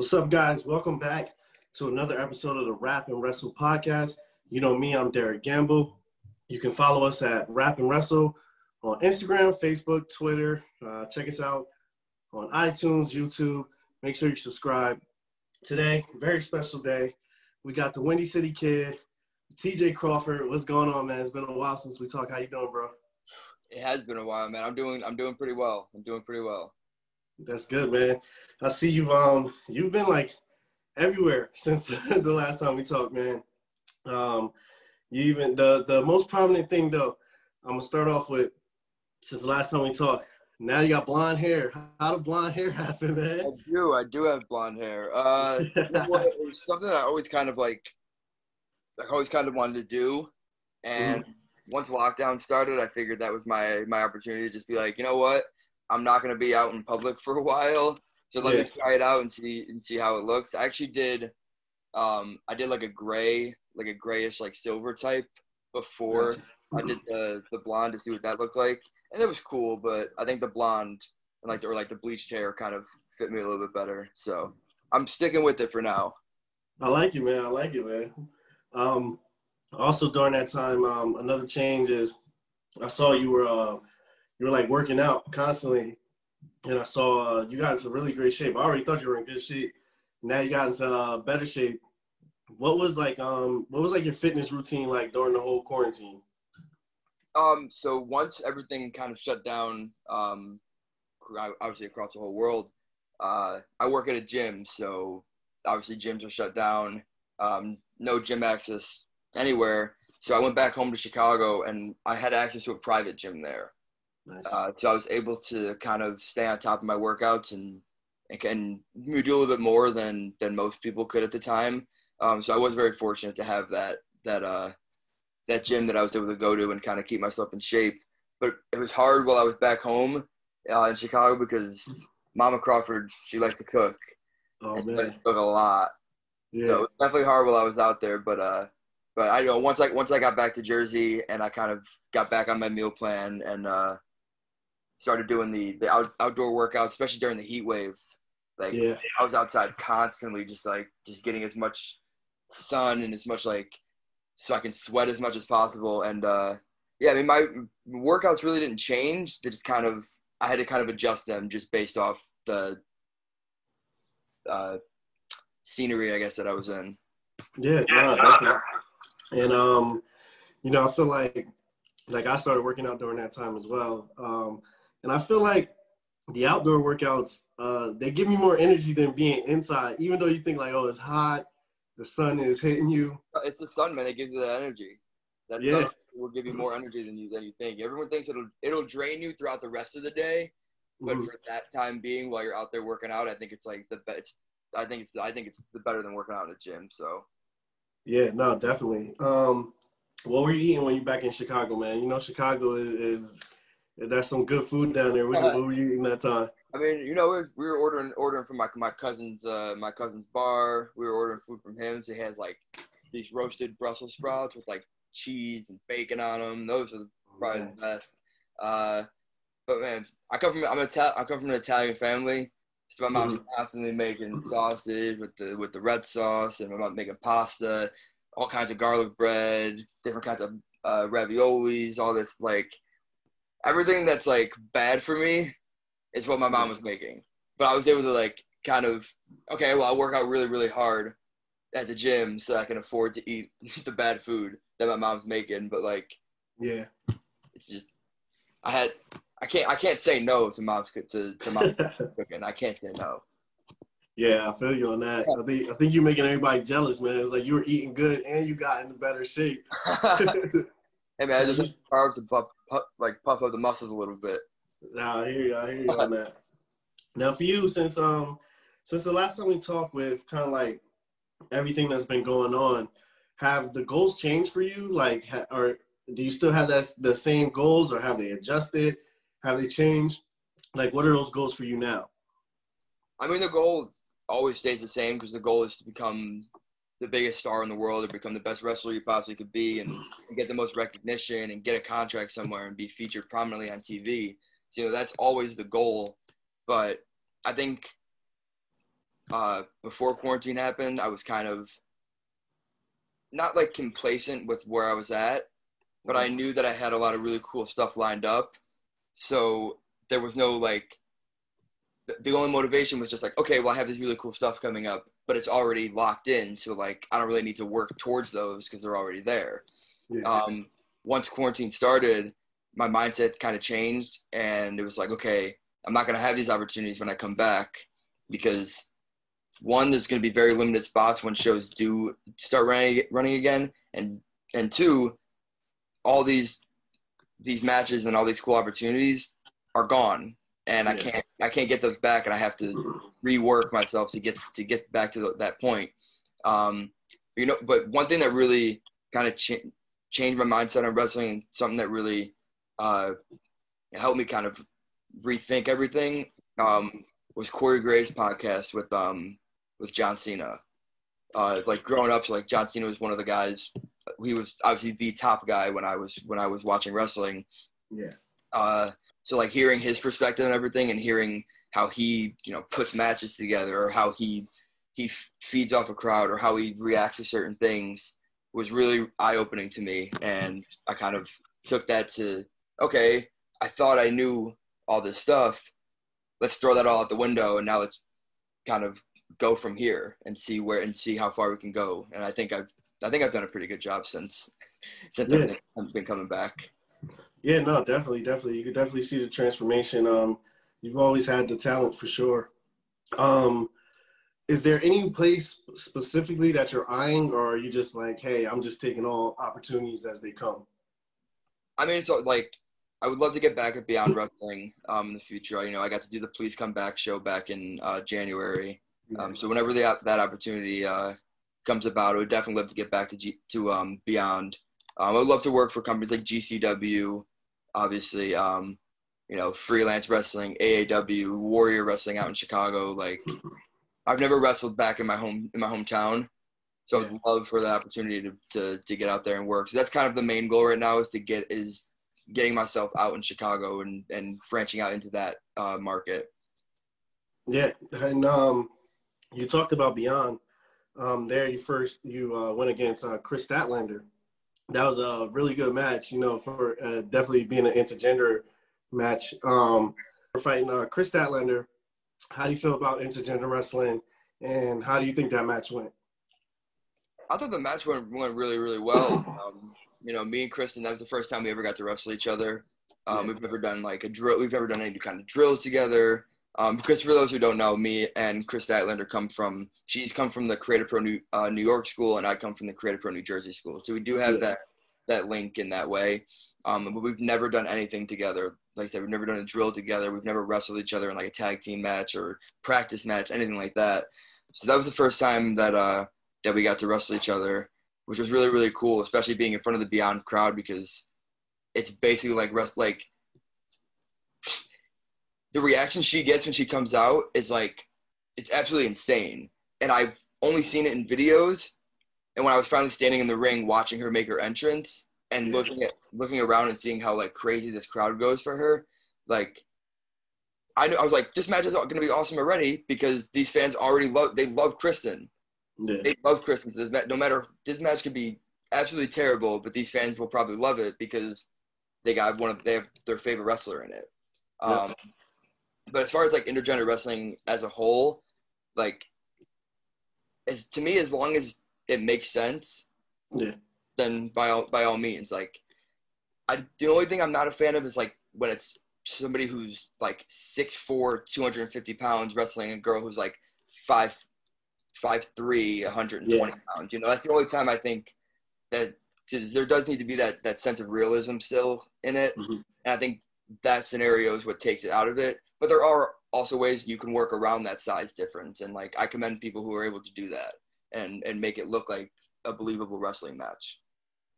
What's up, guys? Welcome back to another episode of the Rap and Wrestle podcast. You know me, I'm Derek Gamble. You can follow us at Rap and Wrestle on Instagram, Facebook, Twitter. Uh, check us out on iTunes, YouTube. Make sure you subscribe. Today, very special day. We got the Windy City Kid, TJ Crawford. What's going on, man? It's been a while since we talked. How you doing, bro? It has been a while, man. I'm doing I'm doing pretty well. I'm doing pretty well. That's good, man. I see you've um you've been like everywhere since the last time we talked, man. Um, you even the the most prominent thing though. I'm gonna start off with since the last time we talked. Now you got blonde hair. How did blonde hair happen, man? I do. I do have blonde hair. Uh, it was something I always kind of like, like always kind of wanted to do, and mm-hmm. once lockdown started, I figured that was my my opportunity to just be like, you know what, I'm not gonna be out in public for a while, so let yeah. me try it out and see and see how it looks. I actually did, um, I did like a gray, like a grayish like silver type before I did the the blonde to see what that looked like, and it was cool. But I think the blonde and like or like the bleached hair kind of fit me a little bit better. So I'm sticking with it for now. I like it, man. I like it, man. Um, also during that time, um, another change is I saw you were uh, you were like working out constantly, and I saw uh, you got into really great shape. I already thought you were in good shape. Now you got into uh, better shape. What was like um what was like your fitness routine like during the whole quarantine? Um, so once everything kind of shut down, um, obviously across the whole world, uh, I work at a gym, so obviously gyms are shut down. Um, no gym access anywhere. So I went back home to Chicago, and I had access to a private gym there. Nice. Uh, so I was able to kind of stay on top of my workouts and and do a little bit more than than most people could at the time. Um, so I was very fortunate to have that that uh, that gym that I was able to go to and kind of keep myself in shape. But it was hard while I was back home uh, in Chicago because Mama Crawford she likes to cook. Oh man, she likes to cook a lot. Yeah. So it was definitely hard while I was out there, but uh, but I you know once I once I got back to Jersey and I kind of got back on my meal plan and uh, started doing the the out, outdoor workouts, especially during the heat wave. Like yeah. I was outside constantly, just like just getting as much sun and as much like so I can sweat as much as possible. And uh, yeah, I mean my workouts really didn't change. They just kind of I had to kind of adjust them just based off the uh, scenery, I guess that I was in. Yeah, yeah, and um, you know, I feel like like I started working out during that time as well. Um, and I feel like the outdoor workouts, uh, they give me more energy than being inside, even though you think like, oh, it's hot, the sun is hitting you. It's the sun, man. It gives you that energy. That yeah. will give you more energy than you than you think. Everyone thinks it'll it'll drain you throughout the rest of the day, but mm-hmm. for that time being, while you're out there working out, I think it's like the best. I think it's I think it's the better than working out in a gym. So. Yeah, no, definitely. Um, what were you eating when you back in Chicago, man? You know, Chicago is, is that's some good food down there. What, what were you eating that time? I mean, you know, we were, we were ordering ordering from my my cousin's uh, my cousin's bar. We were ordering food from him. So he has like these roasted Brussels sprouts with like cheese and bacon on them. Those are probably the best. Uh, but man, I come from I'm Ital- I come from an Italian family. So my mom's mm-hmm. constantly making sausage with the with the red sauce, and my mom making pasta, all kinds of garlic bread, different kinds of uh, raviolis, all this like everything that's like bad for me is what my mom was making. But I was able to like kind of okay, well I work out really really hard at the gym so I can afford to eat the bad food that my mom's making. But like, yeah, it's just I had I can't I can't say no to mom's to to mom's cooking. I can't say no. Yeah, I feel you on that. I think I think you're making everybody jealous, man. It's like you were eating good and you got into better shape. hey man, I just carbs puff, like puff up the muscles a little bit. Nah, I hear you. I hear you on that. Now, for you, since um, since the last time we talked with kind of like everything that's been going on, have the goals changed for you? Like, ha- or do you still have that the same goals, or have they adjusted? Have they changed? Like, what are those goals for you now? I mean, the goal always stays the same because the goal is to become the biggest star in the world or become the best wrestler you possibly could be and, and, get the most recognition and get a contract somewhere and be featured prominently on TV. So you know, that's always the goal. But I think uh, before quarantine happened, I was kind of not like complacent with where I was at, but I knew that I had a lot of really cool stuff lined up. So there was no like, the only motivation was just like, okay, well, I have this really cool stuff coming up, but it's already locked in. So like, I don't really need to work towards those because they're already there. Yeah. Um, once quarantine started, my mindset kind of changed, and it was like, okay, I'm not going to have these opportunities when I come back because one, there's going to be very limited spots when shows do start running running again, and and two, all these these matches and all these cool opportunities are gone, and. I can't I can't get those back, and I have to rework myself to get to get back to the, that point. Um, you know, but one thing that really kind of ch- changed my mindset on wrestling, something that really uh, helped me kind of rethink everything, um, was Corey Graves' podcast with um, with John Cena. Uh, like growing up, so like John Cena was one of the guys. He was obviously the top guy when I was when I was watching wrestling. Yeah. Uh, so like hearing his perspective and everything, and hearing how he you know puts matches together, or how he he feeds off a crowd, or how he reacts to certain things, was really eye opening to me, and I kind of took that to okay. I thought I knew all this stuff. Let's throw that all out the window, and now let's kind of go from here and see where and see how far we can go. And I think I've I think I've done a pretty good job since since yeah. everything's been coming back. Yeah, no, definitely, definitely. You could definitely see the transformation. Um, you've always had the talent for sure. Um, is there any place specifically that you're eyeing, or are you just like, hey, I'm just taking all opportunities as they come? I mean, so like, I would love to get back at Beyond Wrestling um, in the future. You know, I got to do the Please Come Back show back in uh, January. Um, so whenever the, that opportunity uh, comes about, I would definitely love to get back to G, to um, Beyond. Um, I would love to work for companies like GCW, obviously. Um, you know, freelance wrestling, AAW, Warrior Wrestling out in Chicago. Like, I've never wrestled back in my home in my hometown, so I'd love for the opportunity to, to to get out there and work. So that's kind of the main goal right now is to get is getting myself out in Chicago and and branching out into that uh, market. Yeah, and um, you talked about Beyond. Um, there, you first you uh, went against uh, Kris Statlander. That was a really good match, you know, for uh, definitely being an intergender match. Um, we're fighting uh, Kris Statlander. How do you feel about intergender wrestling, and how do you think that match went? I thought the match went went really really well. Um, you know, me and Kristen, that was the first time we ever got to wrestle each other. Um, yeah. We've never done like a drill. We've never done any kind of drills together. Um, because for those who don't know, me and Kris Statlander come from she's come from the Creative Pro New, uh, New York school, and I come from the Creative Pro New Jersey school. So we do have yeah. that that link in that way. Um, but we've never done anything together. Like I said, we've never done a drill together. We've never wrestled each other in like a tag team match or practice match, anything like that. So that was the first time that uh, that we got to wrestle each other, which was really really cool, especially being in front of the Beyond crowd because it's basically like rest like the reaction she gets when she comes out is like it's absolutely insane. And I've only seen it in videos. And when I was finally standing in the ring watching her make her entrance and looking at looking around and seeing how like crazy this crowd goes for her, like I knew I was like, this match is going to be awesome already because these fans already love they love Kristen. Yeah. They love Kristen. no matter this match could be absolutely terrible, but these fans will probably love it because they got one of they have their favorite wrestler in it. Um, but as far as like intergender wrestling as a whole, like as to me, as long as it makes sense, yeah. then by all by all means, like I the only thing I'm not a fan of is like when it's somebody who's like 6'4", 250 pounds wrestling a girl who's like five five three, 120 yeah. pounds. You know, that's the only time I think that because there does need to be that that sense of realism still in it, mm-hmm. and I think that scenario is what takes it out of it. But there are also ways you can work around that size difference. And like i commend people who are able to do that and and make it look like a believable wrestling match.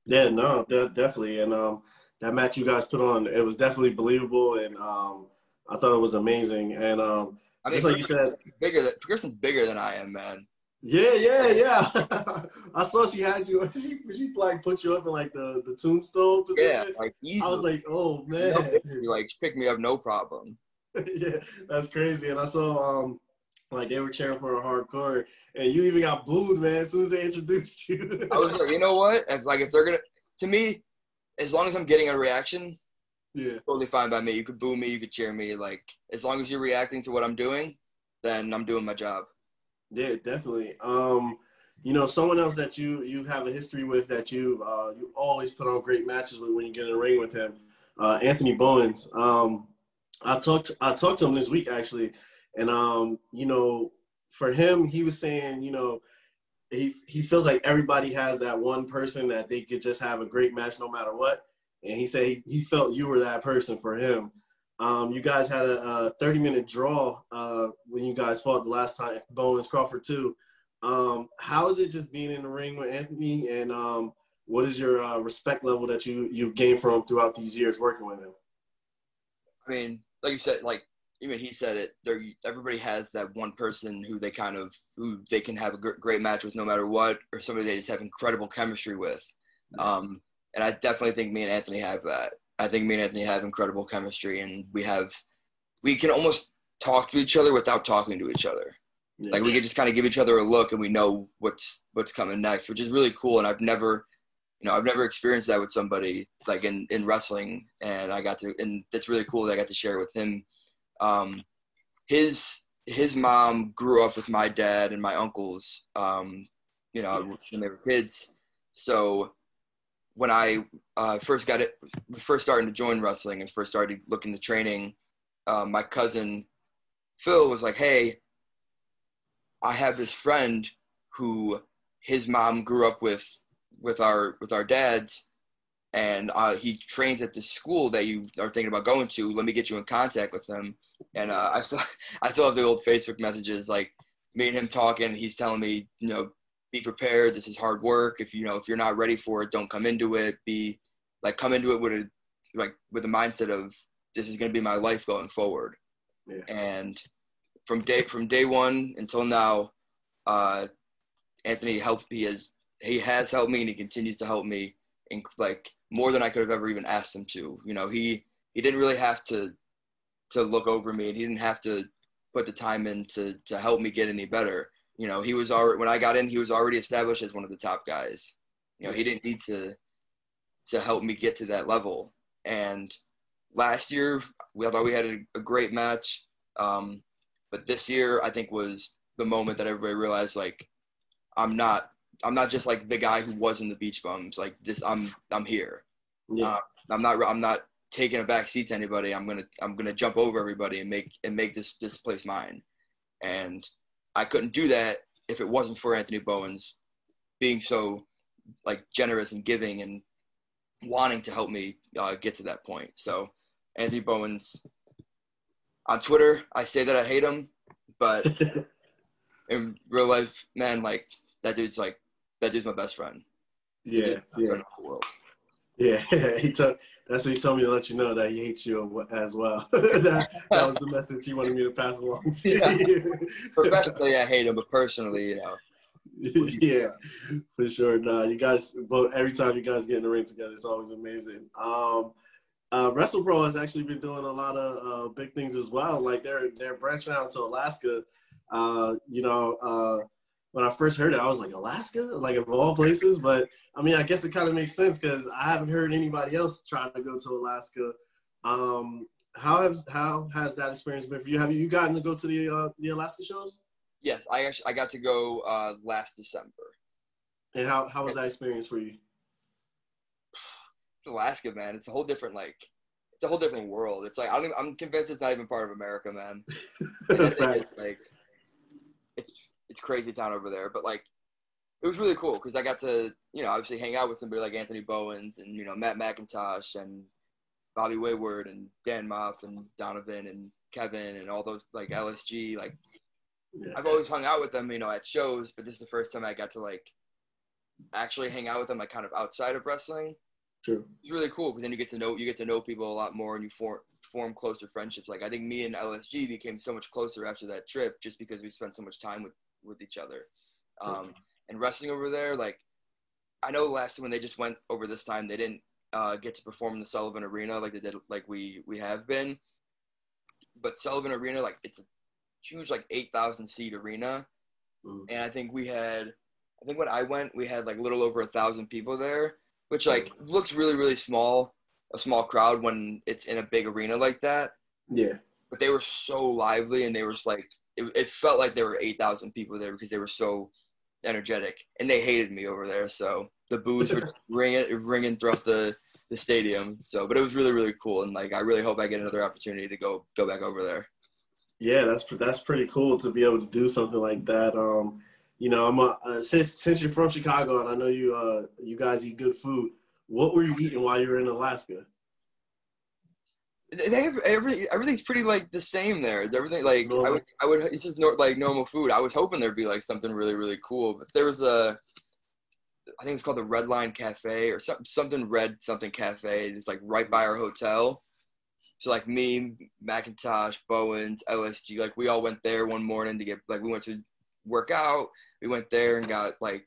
Yeah no de- definitely. And um that match you guys put on it was definitely believable and um i thought it was amazing. And um I mean, just like you said bigger than Kristen's bigger than i am man yeah, yeah, yeah. I saw she had you. She, she like put you up in like the the tombstone position. Yeah, like easily. I was like, oh man, no, like pick me up, no problem. yeah, that's crazy. And I saw um Like they were cheering for a hardcore, and you even got booed, man, as soon as they introduced you. I was like, you know what? If, like if they're gonna, to me, as long as I'm getting a reaction, yeah, totally fine by me. You could boo me, you could cheer me. Like as long as you're reacting to what I'm doing, then I'm doing my job. Yeah, definitely. Um, you know, someone else that you you have a history with that you uh, you always put on great matches with when you get in the ring with him, uh, Anthony Bowens. Um, I talked I talked to him this week actually, and um, you know, for him, he was saying, you know, he he feels like everybody has that one person that they could just have a great match no matter what, and he said he, he felt you were that person for him. Um, you guys had a, a 30 minute draw uh, when you guys fought the last time, Bowens Crawford too. Um, how is it just being in the ring with Anthony, and um, what is your uh, respect level that you you've gained from throughout these years working with him? I mean, like you said, like even he said it. There, everybody has that one person who they kind of who they can have a great match with no matter what, or somebody they just have incredible chemistry with. Um, and I definitely think me and Anthony have that. I think me and Anthony have incredible chemistry, and we have we can almost talk to each other without talking to each other. Yeah. Like we can just kind of give each other a look and we know what's what's coming next, which is really cool. And I've never, you know, I've never experienced that with somebody like in in wrestling, and I got to, and it's really cool that I got to share with him. Um, his his mom grew up with my dad and my uncles. Um, you know, when they were kids. So when I uh, first got it, first starting to join wrestling and first started looking to training, uh, my cousin Phil was like, "Hey, I have this friend who his mom grew up with with our with our dads and uh, he trains at this school that you are thinking about going to. Let me get you in contact with him. And uh, I still I still have the old Facebook messages like me and him talking. He's telling me, you know, be prepared. This is hard work. If you know if you're not ready for it, don't come into it. Be like come into it with a like with a mindset of this is going to be my life going forward. Yeah. And from day from day one until now, uh, Anthony helped me as he has helped me and he continues to help me in like more than I could have ever even asked him to. You know, he he didn't really have to to look over me and he didn't have to put the time in to to help me get any better. You know, he was already when I got in, he was already established as one of the top guys. You know, he didn't need to to help me get to that level. And last year, we thought we had a, a great match. Um, but this year, I think was the moment that everybody realized like I'm not I'm not just like the guy who was in the beach bums. Like this, I'm I'm here. Yeah. Uh, I'm not I'm not taking a back seat to anybody. I'm gonna I'm gonna jump over everybody and make and make this this place mine. And I couldn't do that if it wasn't for Anthony Bowens being so like generous and giving and wanting to help me uh, get to that point. So Anthony Bowens on Twitter, I say that I hate him, but in real life, man, like that dude's like that dude's my best friend. Yeah, yeah. Yeah, he told. That's what he told me to let you know that he hates you as well. that, that, was the message he wanted me to pass along to yeah. you. Professionally, I hate him, but personally, you know. yeah, for sure. Nah, you guys. Both every time you guys get in the ring together, it's always amazing. Um, uh, WrestlePro has actually been doing a lot of uh, big things as well. Like they're they're branching out to Alaska. Uh, you know, uh, when I first heard it, I was like Alaska, like of all places. But I mean, I guess it kind of makes sense because I haven't heard anybody else try to go to Alaska. Um, how has how has that experience been for you? Have you gotten to go to the uh, the Alaska shows? Yes, I actually I got to go uh, last December. And how how was that experience for you? Alaska, man. It's a whole different like it's a whole different world. It's like I don't, I'm convinced it's not even part of America, man. it's like it's it's crazy town over there. But like it was really cool because I got to you know obviously hang out with somebody like Anthony Bowens and you know Matt McIntosh and Bobby Wayward and Dan Moff and Donovan and Kevin and all those like LSG like yeah. I've always hung out with them you know at shows, but this is the first time I got to like actually hang out with them like kind of outside of wrestling True. It's really cool because then you get to know you get to know people a lot more and you form form closer friendships. Like I think me and LSG became so much closer after that trip just because we spent so much time with with each other. Um, and wrestling over there, like I know last time when they just went over this time, they didn't uh, get to perform in the Sullivan Arena like they did, like we we have been. But Sullivan Arena, like it's a huge like eight thousand seat arena, Mm. and I think we had, I think when I went, we had like a little over a thousand people there, which like looks really really small, a small crowd when it's in a big arena like that. Yeah. But they were so lively, and they were just like it, it felt like there were eight thousand people there because they were so energetic, and they hated me over there. So the boos were ringing ringing throughout the the stadium. So, but it was really really cool, and like I really hope I get another opportunity to go go back over there. Yeah, that's that's pretty cool to be able to do something like that. Um, you know, I'm a, uh, since since you're from Chicago and I know you uh you guys eat good food. What were you eating while you were in Alaska? They have everything. Everything's pretty like the same there. Everything like I would, I would. It's just like normal food. I was hoping there'd be like something really, really cool. But there was a, I think it's called the Red Line Cafe or something, something Red something Cafe. It's like right by our hotel. So like me, McIntosh, Bowens, LSG, like we all went there one morning to get like we went to work out. We went there and got like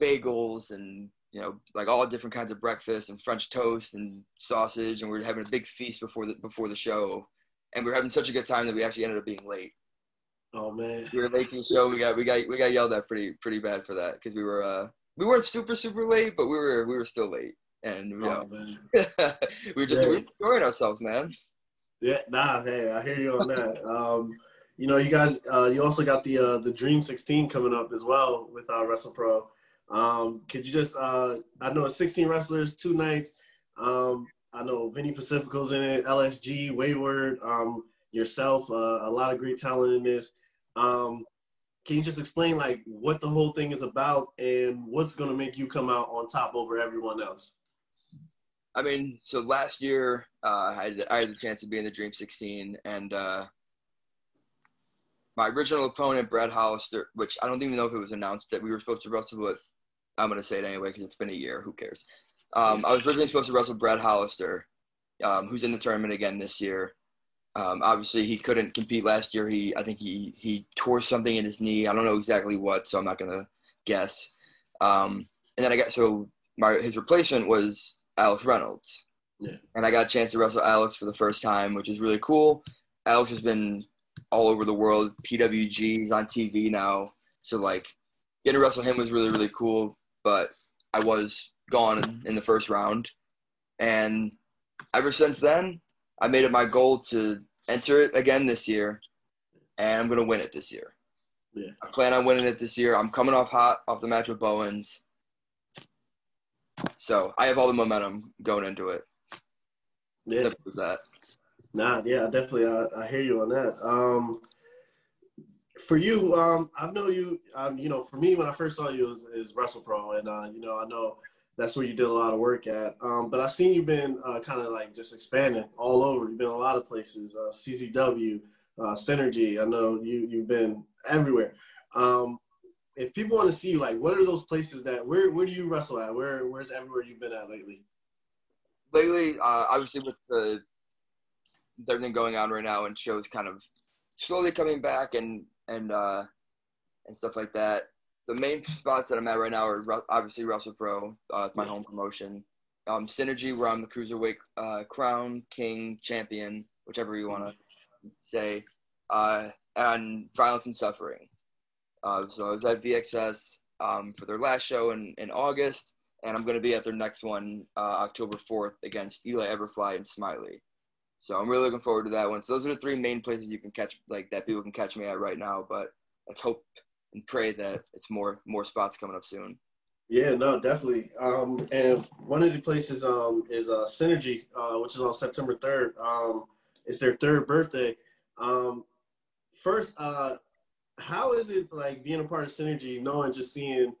bagels and you know like all different kinds of breakfast and French toast and sausage, and we were having a big feast before the before the show. And we were having such a good time that we actually ended up being late. Oh man. We were late to the show. We got we got we got yelled at pretty pretty bad for that because we were uh we weren't super super late, but we were we were still late, and you know, Oh we were just Yeah. we were enjoying ourselves, man. Yeah, nah, hey, I hear you on that. Um, you know, you guys, uh, you also got the uh, the Dream 16 coming up as well with uh, WrestlePro. Um, could you just, uh, I know it's 16 wrestlers, two nights. Um, I know Vinny Pacifico's in it, LSG, Wayward, um, yourself, uh, a lot of great talent in this. Um, can you just explain like what the whole thing is about and what's going to make you come out on top over everyone else? I mean, so last year uh, I, had, I had the chance to be in the Dream 16, and uh, my original opponent, Brad Hollister, which I don't even know if it was announced that we were supposed to wrestle, but I'm going to say it anyway because it's been a year. Who cares? Um, I was originally supposed to wrestle Brad Hollister, um, who's in the tournament again this year. Um, obviously, he couldn't compete last year. He, I think he he tore something in his knee. I don't know exactly what, so I'm not gonna guess. Um, and then I got so my his replacement was Alex Reynolds, Yeah. and I got a chance to wrestle Alex for the first time, which is really cool. Alex has been all over the world. PWG, he's on TV now, so like getting to wrestle him was really really cool. But I was gone in the first round, and ever since then, I made it my goal to enter it again this year, and I'm gonna win it this year. Yeah. I plan on winning it this year. I'm coming off hot off the match with Bowens, so I have all the momentum going into it. Yeah. Simple as that. Nah, yeah, definitely. I, I hear you on that. Um, for you, um, I know you. Um, you know, for me, when I first saw you, is, is WrestlePro, and uh, you know, I know that's where you did a lot of work at. Um, but I've seen you've been uh, kind of like just expanding all over. You've been a lot of places. Uh, CZW, uh, Synergy. I know you you've been everywhere. Um, if people want to see you, like, what are those places that where where do you wrestle at? Where where's everywhere you've been at lately? Lately, uh, obviously with the everything going on right now and shows kind of slowly coming back and and uh, and stuff like that. The main spots that I'm at right now are obviously WrestlePro, uh, my home promotion. Um, Synergy, where I'm the cruiserweight uh, crown king champion, whichever you want to say, uh, and Violence and Suffering. Uh, so I was at VXS um, for their last show in, in August, and I'm going to be at their next one uh, October 4th against Eli Everfly and Smiley. So I'm really looking forward to that one. So those are the three main places you can catch, like that people can catch me at right now. But let's hope and pray that it's more more spots coming up soon. Yeah, no, definitely. Um, and one of the places um, is uh, Synergy, uh, which is on September 3rd. Um, it's their third birthday. Um, first, uh, how is it like being a part of Synergy, knowing just seeing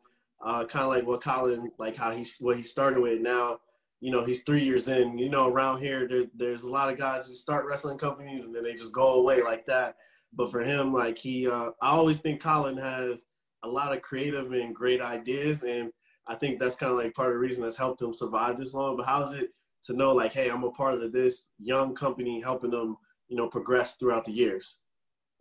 uh, kind of like what Colin, like how he's what he started with now, you know, he's three years in. You know, around here, there, there's a lot of guys who start wrestling companies and then they just go away like that. But for him, like he, uh, I always think Colin has a lot of creative and great ideas, and I think that's kind of like part of the reason that's helped him survive this long. But how is it to know, like, hey, I'm a part of this young company, helping them, you know, progress throughout the years?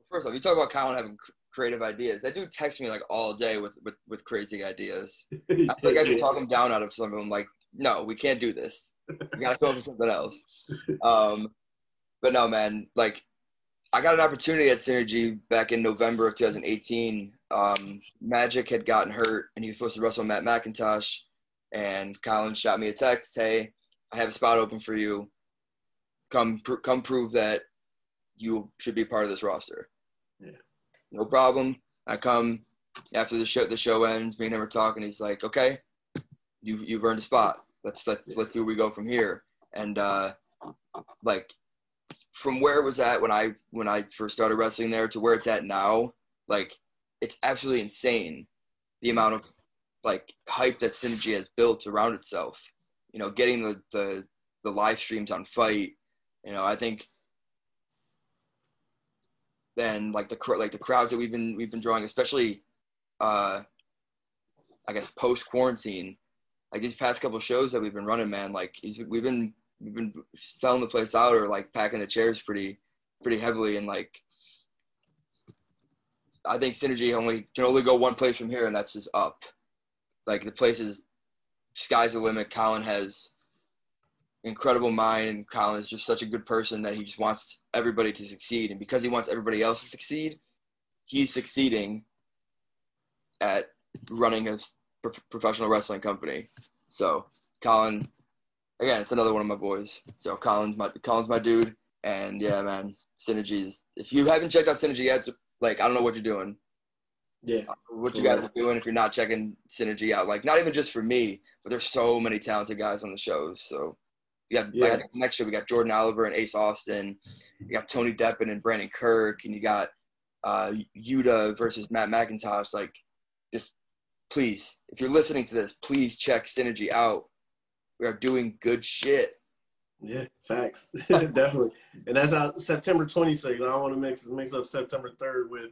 First off, you talk about Colin having creative ideas. That dude texts me like all day with with, with crazy ideas. I feel like I should talk him down out of some of them. Like, no, we can't do this. We gotta go for something else. Um, but no, man. Like, I got an opportunity at Synergy back in November of 2018. Um, Magic had gotten hurt, and he was supposed to wrestle Matt McIntosh. And Colin shot me a text, "Hey, I have a spot open for you. Come, pr- come prove that you should be part of this roster." Yeah. No problem. I come after the show. The show ends. Me and him are talking. He's like, "Okay, you you've earned a spot. Let's let's let's see where we go from here." And uh, like from where it was at when I when I first started wrestling there to where it's at now, like it's absolutely insane the amount of like hype that Synergy has built around itself. You know, getting the the, the live streams on FITE. You know, I think then like the like the crowds that we've been we've been drawing, especially uh, I guess post quarantine, like these past couple shows that we've been running, man. Like we've been we've been selling the place out or like packing the chairs pretty pretty heavily and like I think synergy only can only go one place from here and that's just up. Like the place is sky's the limit. Colin has incredible mind and Colin is just such a good person that he just wants everybody to succeed and because he wants everybody else to succeed, he's succeeding at running a professional wrestling company. So Colin again, it's another one of my boys. So Colin's my Colin's my dude, and yeah, man, synergies. If you haven't checked out Synergy yet, like I don't know what you're doing. Yeah. What you guys are doing if you're not checking Synergy out, like not even just for me, but there's so many talented guys on the shows. So we got yeah. like, next year we got Jordan Oliver and Ace Austin, you got Tony Deppen and Brandon Kirk, and you got uh, Yuta versus Matt McIntosh. Like, just please, if you're listening to this, please check Synergy out we are doing good shit. Yeah, facts. Definitely. And that's out September 26th. I don't want to mix mix up September 3rd with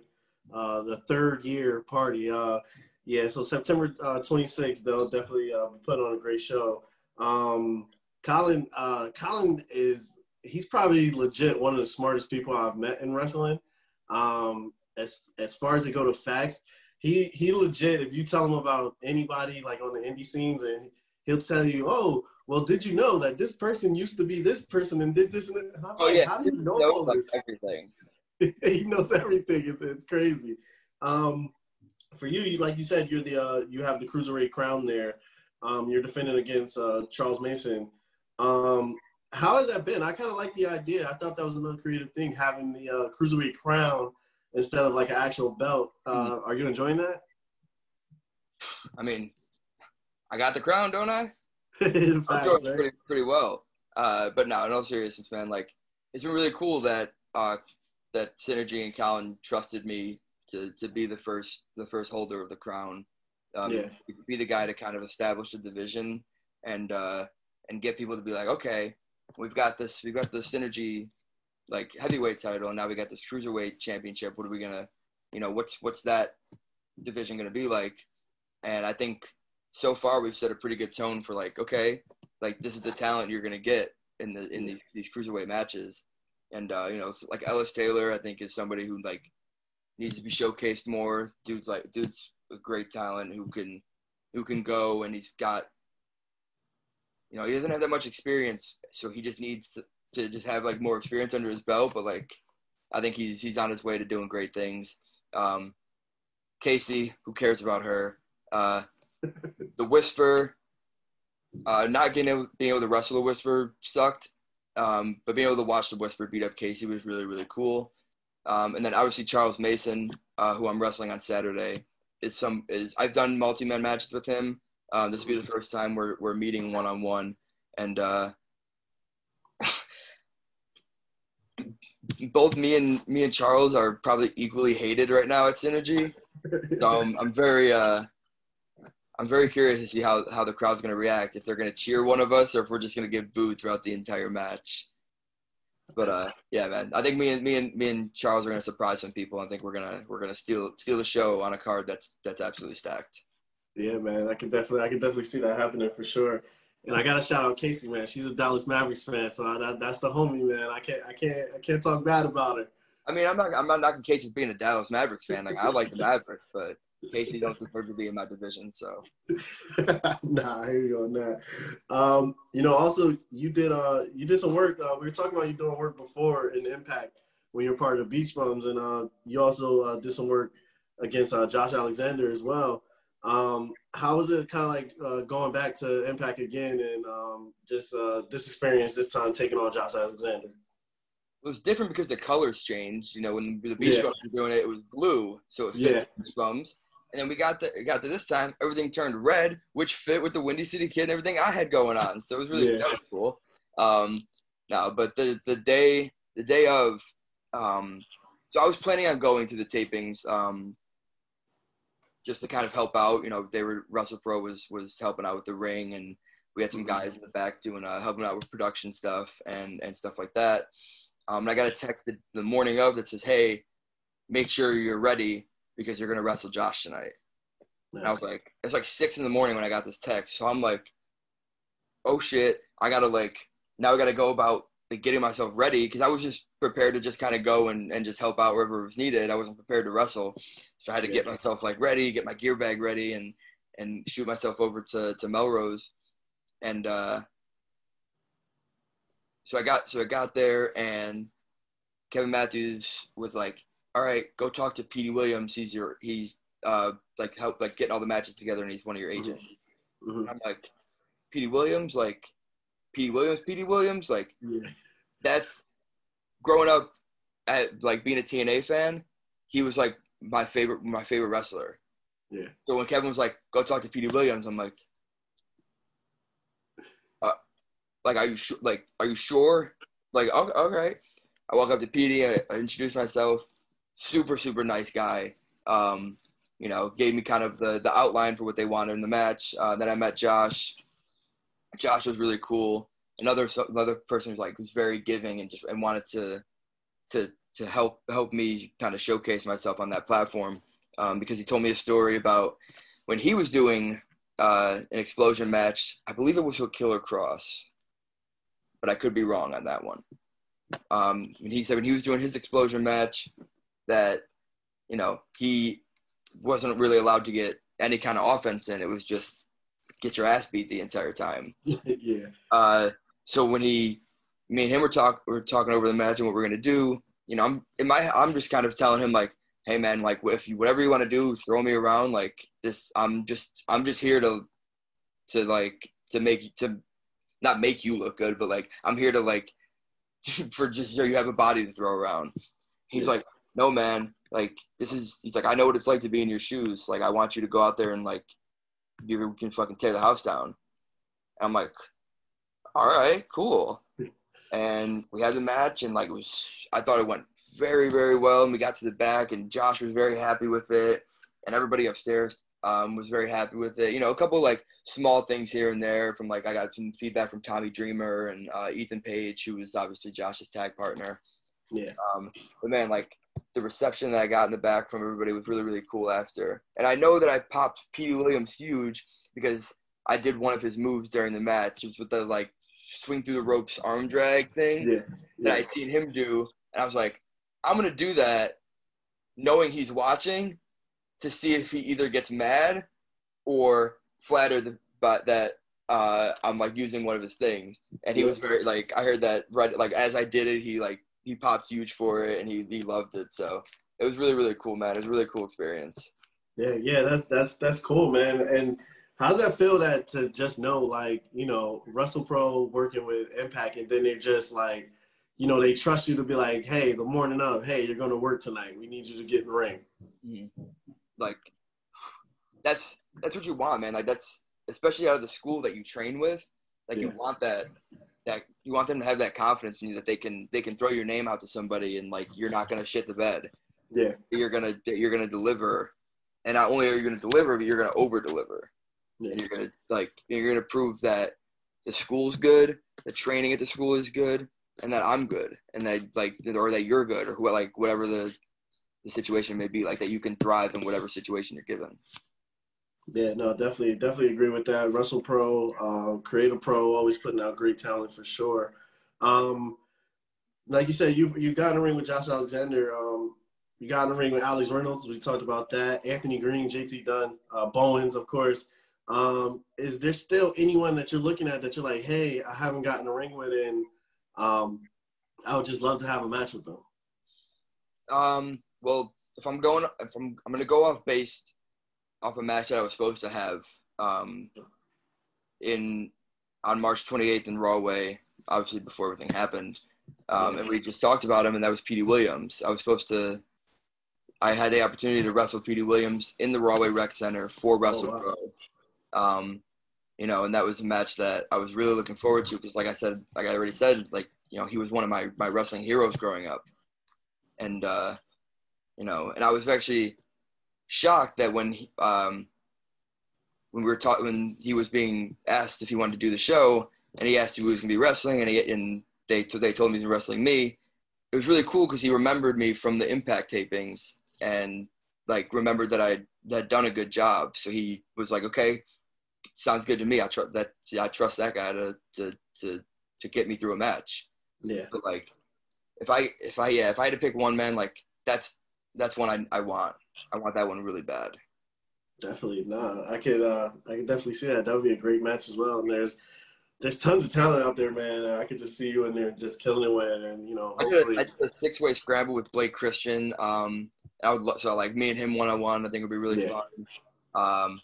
uh, the third year party. Uh, yeah, so September uh, 26th, they'll definitely uh, put on a great show. Um, Colin, uh, Colin is he's probably legit one of the smartest people I've met in wrestling. Um, as as far as they go to facts, he he legit. If you tell him about anybody like on the indie scenes and he'll tell you, "Oh, well, did you know that this person used to be this person and did this and that?" oh like, yeah, how do you know all this? Everything. he knows everything. It's, it's crazy. Um, for you, you like you said, you're the uh, you have the cruiserweight crown there. Um, you're defending against uh, Charles Mason. Um, how has that been? I kind of like the idea. I thought that was another creative thing, having the uh, cruiserweight crown instead of like an actual belt. Uh, mm-hmm. Are you enjoying that? I mean, I got the crown, don't I? I'm doing pretty, pretty well. Uh, but no, in all seriousness, man, like it's been really cool that uh, that Synergy and Colin trusted me to to be the first the first holder of the crown. Um, yeah. Be the guy to kind of establish the division and uh, and get people to be like, okay, we've got this, we've got the Synergy like heavyweight title, now we got this cruiserweight championship. What are we gonna, you know, what's what's that division gonna be like? And I think so far we've set a pretty good tone for like, okay, like this is the talent you're gonna get in the in these these cruiserweight matches, and uh, you know, like Ellis Taylor, I think is somebody who like needs to be showcased more. Dude's like dude's a great talent who can who can go, and he's got you know he doesn't have that much experience, so he just needs to, to just have like more experience under his belt. But like, I think he's he's on his way to doing great things. Um, Casey, who cares about her? Uh, the Whisper, uh, not getting able, being able to wrestle the Whisper sucked, um, but being able to watch the Whisper beat up Casey was really really cool. Um, and then obviously Charles Mason, uh, who I'm wrestling on Saturday, is some is I've done multi man matches with him. Um, this will be the first time we're we're meeting one on one, and uh, both me and me and Charles are probably equally hated right now at Synergy. So I'm, I'm very uh, I'm very curious to see how, how the crowd's going to react. If they're going to cheer one of us, or if we're just going to get booed throughout the entire match. But uh, yeah, man, I think me and me and me and Charles are going to surprise some people. I think we're gonna we're gonna steal steal the show on a card that's that's absolutely stacked. Yeah, man, I can definitely I can definitely see that happening for sure. And I got to shout out Casey, man. She's a Dallas Mavericks fan, so I, that, that's the homie, man. I can't I can't I can't talk bad about her. I mean, I'm not I'm not knocking Casey being a Dallas Mavericks fan. Like I like the Mavericks, but Casey don't deserve to be in my division. So, nah, I hear you on that. Um, you know, also you did uh you did some work. Uh, we were talking about you doing work before in Impact. when you're part of the Beach Bums, and uh, you also uh, did some work against uh, Josh Alexander as well. Um, how was it kind of like uh, going back to Impact again and um, just uh, this experience this time taking on Josh Alexander? It was different because the colors changed. You know, when the Beach yeah. Bums were doing it, it was blue, so it fit yeah. Beach Bums. And then we got the got to this time, everything turned red, which fit with the Windy City Kid and everything I had going on. So it was really yeah. cool. Um, now, but the the day the day of, um, so I was planning on going to the tapings, um, just to kind of help out. You know, they were WrestlePro was was helping out with the ring, and we had some mm-hmm. guys in the back doing uh, helping out with production stuff and and stuff like that. Um, and I got a text the, the morning of that says, "Hey, make sure you're ready because you're gonna wrestle Josh tonight." And I was like, it's like six in the morning when I got this text. So I'm like, oh shit, I gotta like now I gotta go about like getting myself ready because I was just prepared to just kind of go and, and just help out wherever was needed. I wasn't prepared to wrestle. So I had to get myself like ready, get my gear bag ready and and shoot myself over to, to Melrose. And uh so I got so I got there and Kevin Matthews was like, All right, go talk to Petey Williams. He's your he's uh like help like getting all the matches together and he's one of your agents. Mm-hmm. I'm like, Petey Williams, like Petey Williams, Petey Williams, like yeah. that's growing up at like being a TNA fan, he was like my favorite my favorite wrestler. Yeah. So when Kevin was like, "Go talk to Petey Williams," I'm like, uh, "Like, are you sure? Like, are you sure?" Like, okay, okay. I walk up to Petey. I, I introduce myself. Super, super nice guy. Um, you know, gave me kind of the the outline for what they wanted in the match. Uh, then I met Josh. Josh was really cool. Another another person who's like who's very giving and just and wanted to to to help help me kind of showcase myself on that platform um, because he told me a story about when he was doing uh, an explosion match. I believe it was with Killer Kross, but I could be wrong on that one. Um, when he said when he was doing his explosion match, that you know he wasn't really allowed to get any kind of offense in. It was just get your ass beat the entire time. yeah. Uh, so when he, me and him were talk, were talking over the match and what we're gonna do. You know, I'm in my, I'm just kind of telling him like, hey man, like if you whatever you want to do, throw me around. Like this, I'm just, I'm just here to, to like to make to, not make you look good, but like I'm here to like, for just so you have a body to throw around. He's yeah. like, no man, like this is. He's like, I know what it's like to be in your shoes. Like I want you to go out there and like you can fucking tear the house down. And I'm like, all right, cool. And we had the match, and like it was, I thought it went very, very well. And we got to the back, and Josh was very happy with it, and everybody upstairs um, was very happy with it. You know, a couple like small things here and there from like I got some feedback from Tommy Dreamer and uh, Ethan Page, who was obviously Josh's tag partner. Yeah. Um, but man, like the reception that I got in the back from everybody was really, really cool after. And I know that I popped Petey Williams huge because I did one of his moves during the match. It was with the like swing through the ropes arm drag thing yeah. that I seen him do. And I was like, I'm gonna do that knowing he's watching to see if he either gets mad or flattered but that uh, I'm like using one of his things. And he was very like I heard that right like as I did it, he like he popped huge for it and he, he loved it. So it was really, really cool, man. It was a really cool experience. Yeah, yeah, that's that's that's cool, man. And how's that feel that to just know like, you know, WrestlePro working with Impact and then they're just like, you know, they trust you to be like, hey, the morning of, hey, you're gonna work tonight. We need you to get in the ring. Mm-hmm. Like that's that's what you want, man. Like that's especially out of the school that you train with. Like yeah. you want that that you want them to have that confidence in you that they can they can throw your name out to somebody and like you're not gonna shit the bed. Yeah. You're gonna you're gonna deliver, and not only are you gonna deliver, but you're gonna over deliver. Yeah. And you're gonna like you're gonna prove that the school's good, the training at the school is good, and that I'm good, and that like or that you're good, or who like whatever the the situation may be, like that you can thrive in whatever situation you're given. Yeah, no, definitely, definitely agree with that. WrestlePro, uh, Creative Pro, always putting out great talent for sure. Um, like you said, you you got in the ring with Josh Alexander. Um, you got in the ring with Alex Reynolds. We talked about that. Anthony Green, JT Dunn, uh, Bowens, of course. Um, is there still anyone that you're looking at that you're like, hey, I haven't gotten a ring with, and um, I would just love to have a match with them? Um, well, if I'm going, if I'm, I'm gonna go off based off a match that I was supposed to have um, in on March 28th in Rahway, obviously before everything happened, um, and we just talked about him, and that was Petey Williams. I was supposed to, I had the opportunity to wrestle Petey Williams in the Rahway Rec Center for Wrestle Oh, wow. Um, you know, and that was a match that I was really looking forward to because, like I said, like I already said, like you know, he was one of my my wrestling heroes growing up, and uh, you know, and I was actually shocked that when he, um, when we were talking, when he was being asked if he wanted to do the show, and he asked who was going to be wrestling, and he and they they told me he was wrestling me. It was really cool because he remembered me from the Impact tapings and like remembered that I had done a good job. So he was like, okay, sounds good to me. I trust that. I trust that guy to to to to get me through a match. Yeah. But like, if I if I yeah if I had to pick one man, like that's that's one I I want. I want that one really bad. Definitely. Nah, I could uh I could definitely see that. That would be a great match as well. And there's there's tons of talent out there, man. I could just see you in there just killing it with and you know, hopefully I did a six way scramble with Blake Christian. Um, I would so like me and him one on one. I think it would be really Yeah. fun. Um,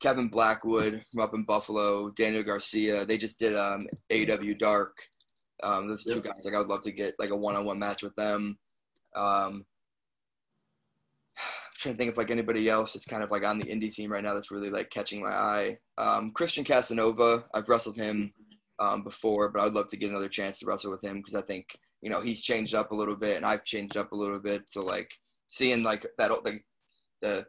Kevin Blackwood from up in Buffalo, Daniel Garcia. They just did um AEW Dark. Um, those two guys. Like I would love to get like a one on one match with them. Um, trying to think of like anybody else that's kind of like on the indie scene right now that's really like catching my eye. Um, Christian Casanova. I've wrestled him um, before, but I'd love to get another chance to wrestle with him because I think you know he's changed up a little bit and I've changed up a little bit. So like seeing like that old like the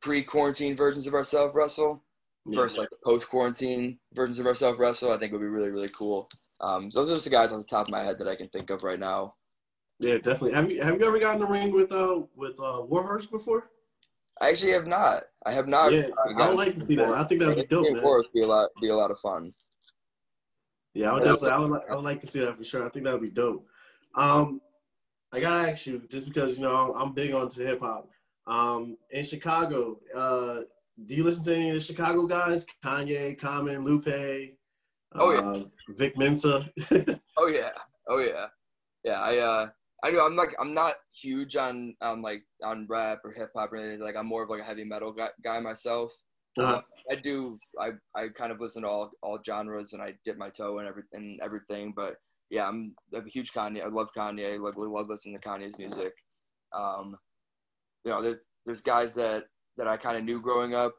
pre-quarantine versions of ourselves wrestle Yeah. versus like the post-quarantine versions of ourselves wrestle, I think would be really really cool. Um, so those are just the guys on the top of my head that I can think of right now. Yeah, definitely. Have you have you ever gotten in the ring with uh with uh Warhorse before? I actually have not. I have not. yeah, uh, I would like to see that. I think that'd be dope, man. Forest be a lot be a lot of fun. Yeah, I would definitely. I would, like, I would like to see that for sure. I think that would be dope. Um, I gotta ask you, just because you know I'm big onto hip hop. Um, in Chicago, uh, do you listen to any of the Chicago guys? Kanye, Common, Lupe, Oh, yeah. uh, Vic Mensa. Oh yeah, oh yeah, yeah. I uh, I do. I'm like, I'm not huge on on like on rap or hip hop or anything. Like, I'm more of like a heavy metal guy, guy myself. Uh, I do. I I kind of listen to all all genres and I dip my toe in every in everything. But yeah, I'm, I'm a huge Kanye. I love Kanye. I love, love listening to Kanye's music. Um, you know, there, there's guys that that I kind of knew growing up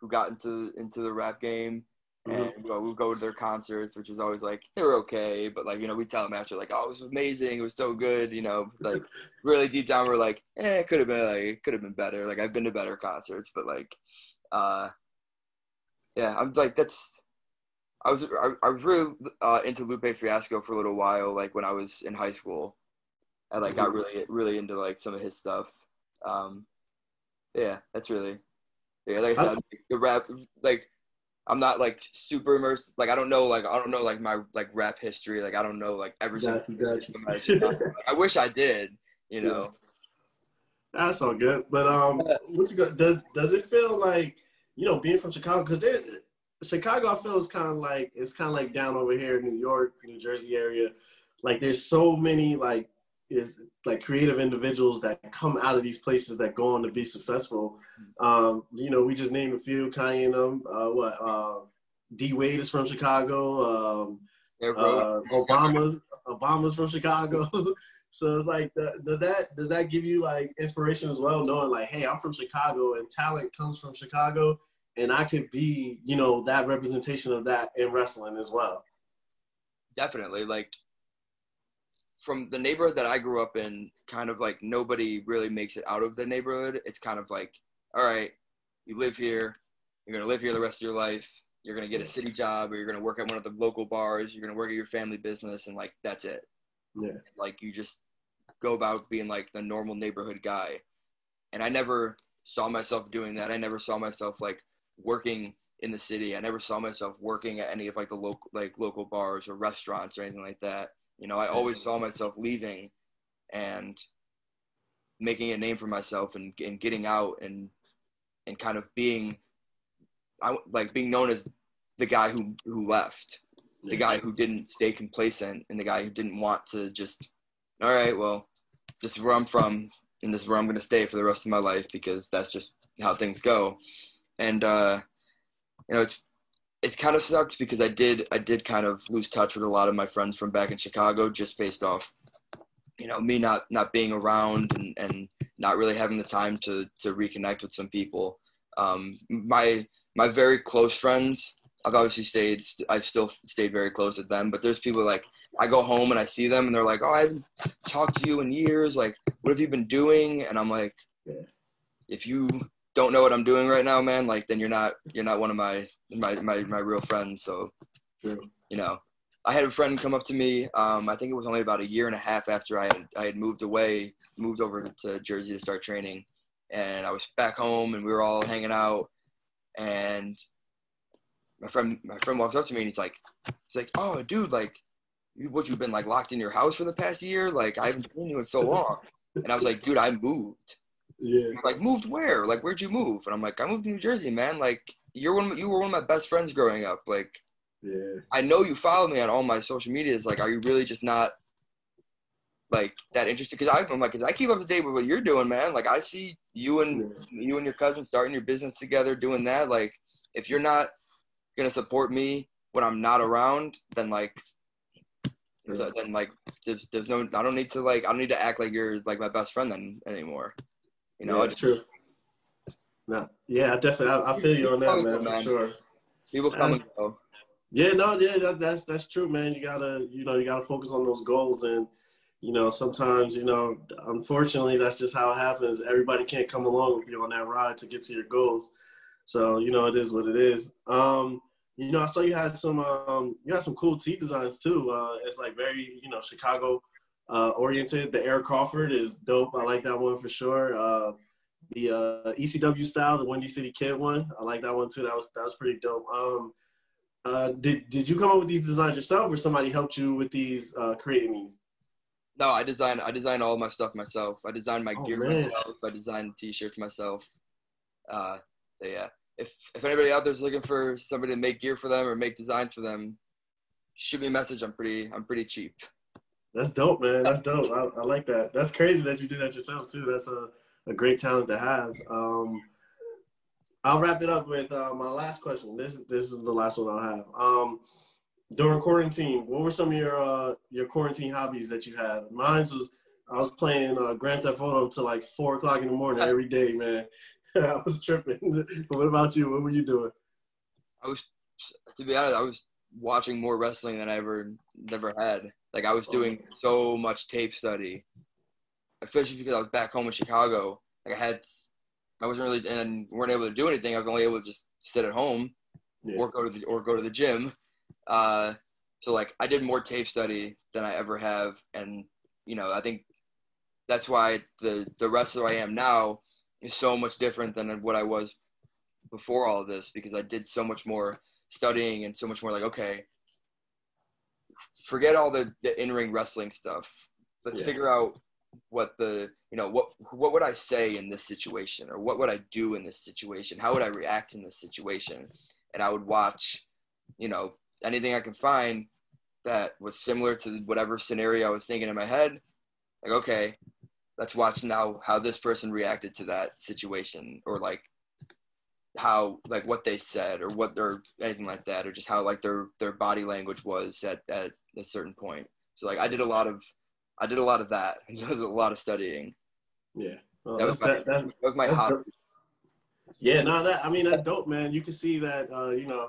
who got into into the rap game. And we would go to their concerts, which is always like they were okay, but like you know, we tell them after like, oh, it was amazing, it was so good, you know, like really deep down we're like, eh, it could have been like it could have been better. Like I've been to better concerts, but like, uh, yeah, I'm like that's. I was I, I was really uh, into Lupe Fiasco for a little while, like when I was in high school. I like got really really into like some of his stuff. Um, yeah, that's really yeah. Like I said, the rap like I'm not like super immersed. Like I don't know like I don't know like my like rap history. Like I don't know like every single. Got you, got history of my Chicago. I wish I did. You know. That's all good. But um, what you got? Does does it feel like you know being from Chicago? Because Chicago, I feel is kind of like it's kind of like down over here in New York, New Jersey area. Like there's so many like is like creative individuals that come out of these places that go on to be successful. Um, you know, we just named a few. Kanye and them. Uh, what? Uh, D Wade is from Chicago. Um, uh, Obama's Obama's from Chicago. so it's like, does that does that give you like inspiration as well, knowing like, hey, I'm from Chicago and talent comes from Chicago, and I could be, you know, that representation of that in wrestling as well. definitely like from the neighborhood that I grew up in, kind of like nobody really makes it out of the neighborhood. It's kind of like, all right, you live here, you're gonna live here the rest of your life. You're gonna get a city job, or you're gonna work at one of the local bars. You're gonna work at your family business, and like that's it. Yeah. Like you just go about being like the normal neighborhood guy. And I never saw myself doing that. I never saw myself like working in the city. I never saw myself working at any of like the local like local bars or restaurants or anything like that. You know, I always saw myself leaving and making a name for myself and, and getting out and and kind of being I like being known as the guy who who left the guy who didn't stay complacent and the guy who didn't want to just all right well this is where I'm from, and this is where I'm gonna stay for the rest of my life because that's just how things go. And uh, you know, it's it kind of sucks because I did I did kind of lose touch with a lot of my friends from back in Chicago just based off, you know, me not not being around and and not really having the time to to reconnect with some people. Um, my my very close friends, I've obviously stayed. I've still stayed very close with them, but there's people like I go home and I see them and they're like, "Oh, I haven't talked to you in years. Like, what have you been doing?" And I'm like. "If you don't know what I'm doing right now, man, like then you're not you're not one of my my my, my real friends." So, True. you know, I had a friend come up to me. Um, I think it was only about a year and a half after I had I had moved away, moved over to Jersey to start training, and I was back home and we were all hanging out, and my friend my friend walks up to me and he's like he's like oh dude like you- what you've been like locked in your house for the past year like I haven't seen you in so long and I was like dude I moved Yeah. He's like moved where like where'd you move and I'm like I moved to New Jersey man like you're one of, you were one of my best friends growing up like Yeah. I know you follow me on all my social medias. Like, are you really just not like that interested? Because I'm like, cause I keep up to date with what you're doing, man. Like, I see you and you and your cousin starting your business together, doing that. Like, if you're not gonna support me when I'm not around, then like, there's then like, there's there's no. I don't need to like. I don't need to act like you're like my best friend then anymore. You know, yeah, just, true. No, yeah, I definitely, I, I feel you on that, man, for Man. sure. people come and go. Yeah, no, yeah, that, that's that's true, man. You gotta, you know, you gotta focus on those goals, and you know, sometimes, you know, unfortunately, that's just how it happens. Everybody can't come along with you on that ride to get to your goals. So, you know, it is what it is. Um, you know, I saw you had some, um, you had some cool tee designs too. Uh, it's like very, you know, Chicago uh, oriented. The Air Crawford is dope. I like that one for sure. Uh, the uh, ECW style, the Windy City Kid one, I like that one too. That was that was pretty dope. Um, uh, did did you come up with these designs yourself, or somebody helped you with these uh, creating these? No, I designed I designed all my stuff myself. I designed my Oh, gear man. myself. I designed t-shirts myself. Uh, so yeah, if if anybody out there's looking for somebody to make gear for them or make designs for them, shoot me a message. I'm pretty I'm pretty cheap. That's dope, man. That's dope. I, I like that. That's crazy that you do that yourself too. That's a, a great talent to have. Um, I'll wrap it up with uh, my last question. This this is the last one I'll have. Um, during quarantine, what were some of your uh, your quarantine hobbies that you had? Mine was I was playing uh, Grand Theft Auto till like four o'clock in the morning every day, man. I was tripping. but what about you? What were you doing? I was to be honest, I was watching more wrestling than I ever never had. Like I was doing so much tape study, especially because I was back home in Chicago. Like I had, I wasn't really and weren't able to do anything. I was only able to just sit at home Yeah. or go to the or go to the gym. Uh, so like I did more tape study than I ever have, and you know I think that's why the the wrestler I am now is so much different than what I was before all of this because I did so much more studying and so much more like okay, forget all the the in ring wrestling stuff. Let's Yeah. figure out what the you know what what would I say in this situation or what would I do in this situation? How would I react in this situation? And I would watch, you know, anything I can find that was similar to whatever scenario I was thinking in my head. Like, okay, let's watch now how this person reacted to that situation or like how like what they said or what their anything like that or just how like their their body language was at, at a certain point. So like I did a lot of I did a lot of that. a lot of studying. Yeah. Well, That was my, that, that was my hobby. Yeah, no, that I mean that's dope, man. You can see that uh, you know,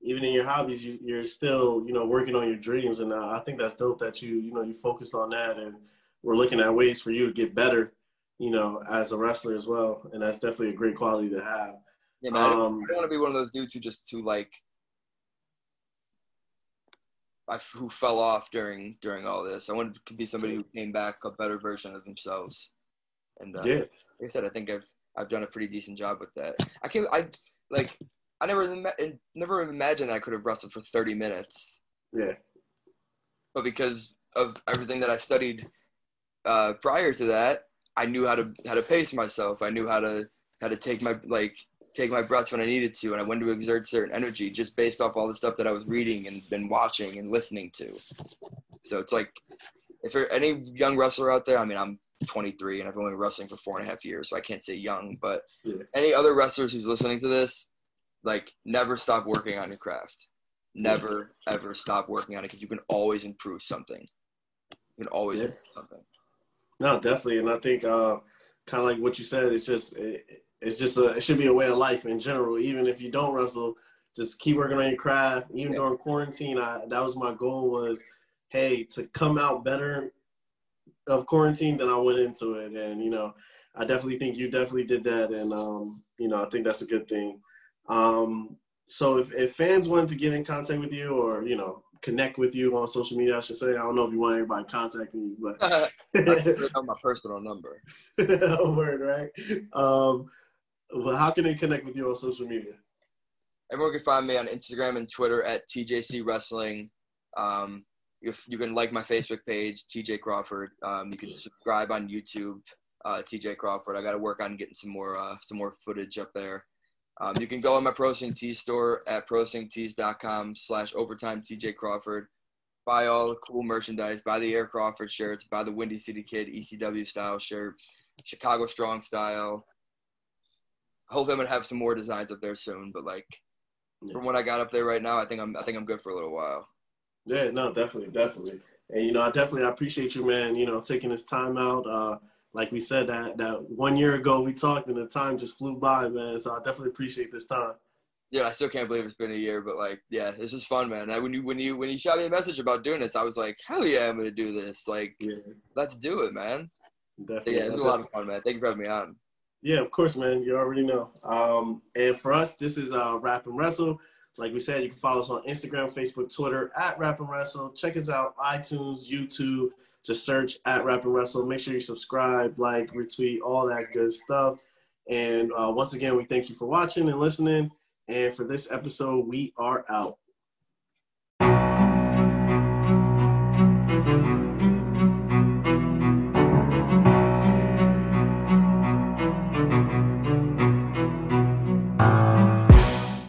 even in your hobbies, you, you're still you know working on your dreams, and uh, I think that's dope that you you know you focused on that, and we're looking at ways for you to get better, you know, as a wrestler as well, and that's definitely a great quality to have. Yeah, man, I don't, Um, I don't want to be one of those dudes who just who like I, who fell off during during all this. I wanted to be somebody who came back a better version of themselves. And uh, Yeah, like I said, I think I've I've done a pretty decent job with that. I can I like I never never imagined I could have wrestled for 30 minutes, yeah, but because of everything that I studied uh, prior to that, I knew how to how to pace myself. I knew how to how to take my like take my breaths when I needed to, and I when to exert certain energy just based off all the stuff that I was reading and been watching and listening to. So it's like if there any young wrestler out there, I mean, I'm 23 and I've only been wrestling for four and a half years, so I can't say young. But Yeah. any other wrestlers who's listening to this, like never stop working on your craft. Never ever stop working on it because you can always improve something. You can always Yeah. improve something. No, definitely, and I think uh, kind of like what you said. It's just it, it's just a it should be a way of life in general. Even if you don't wrestle, just keep working on your craft. Even during quarantine, I, that was my goal was, hey, to come out better of quarantine than I went into it, and you know, I definitely think you definitely did that, and um, you know, I think that's a good thing. Um, so if, if fans wanted to get in contact with you or you know connect with you on social media, I should say. I don't know if you want everybody contacting you, but on my personal number. word right. Um, how can they connect with you on social media? Everyone can find me on Instagram and Twitter at TJC Wrestling. Um, if you can like my Facebook page, TJ Crawford. Um, you can subscribe on YouTube, uh, TJ Crawford. I got to work on getting some more uh, some more footage up there. Um, you can go on my Pro Wrestling Tees store at prowrestlingtees.com slash overtime TJ Crawford. Buy all the cool merchandise. Buy the Air Crawford shirts. Buy the Windy City Kid ECW style shirt. Chicago Strong style. Hopefully I'm gonna have some more designs up there soon, but like from what I got up there right now, I think I'm I think I'm good for a little while. Yeah, no, definitely, definitely. And you know, I definitely I appreciate you, man. You know, taking this time out. Uh, like we said that that one year ago we talked and the time just flew by, man. So I definitely appreciate this time. Yeah, I still can't believe it's been a year, but like, yeah, this is fun, man. I, when you when you when you shot me a message about doing this, I was like, hell yeah, I'm gonna do this. Like, Yeah, let's do it, man. definitely. Yeah, it's a lot of fun, man. Thank you for having me on. Yeah, of course, man. You already know. Um, and for us, this is uh, Rap and Wrestle. Like we said, you can follow us on Instagram, Facebook, Twitter at Rap and Wrestle. Check us out, iTunes, YouTube. Just search at Rap and Wrestle. Make sure you subscribe, like, retweet, all that good stuff. And uh, once again, we thank you for watching and listening. And for this episode, we are out.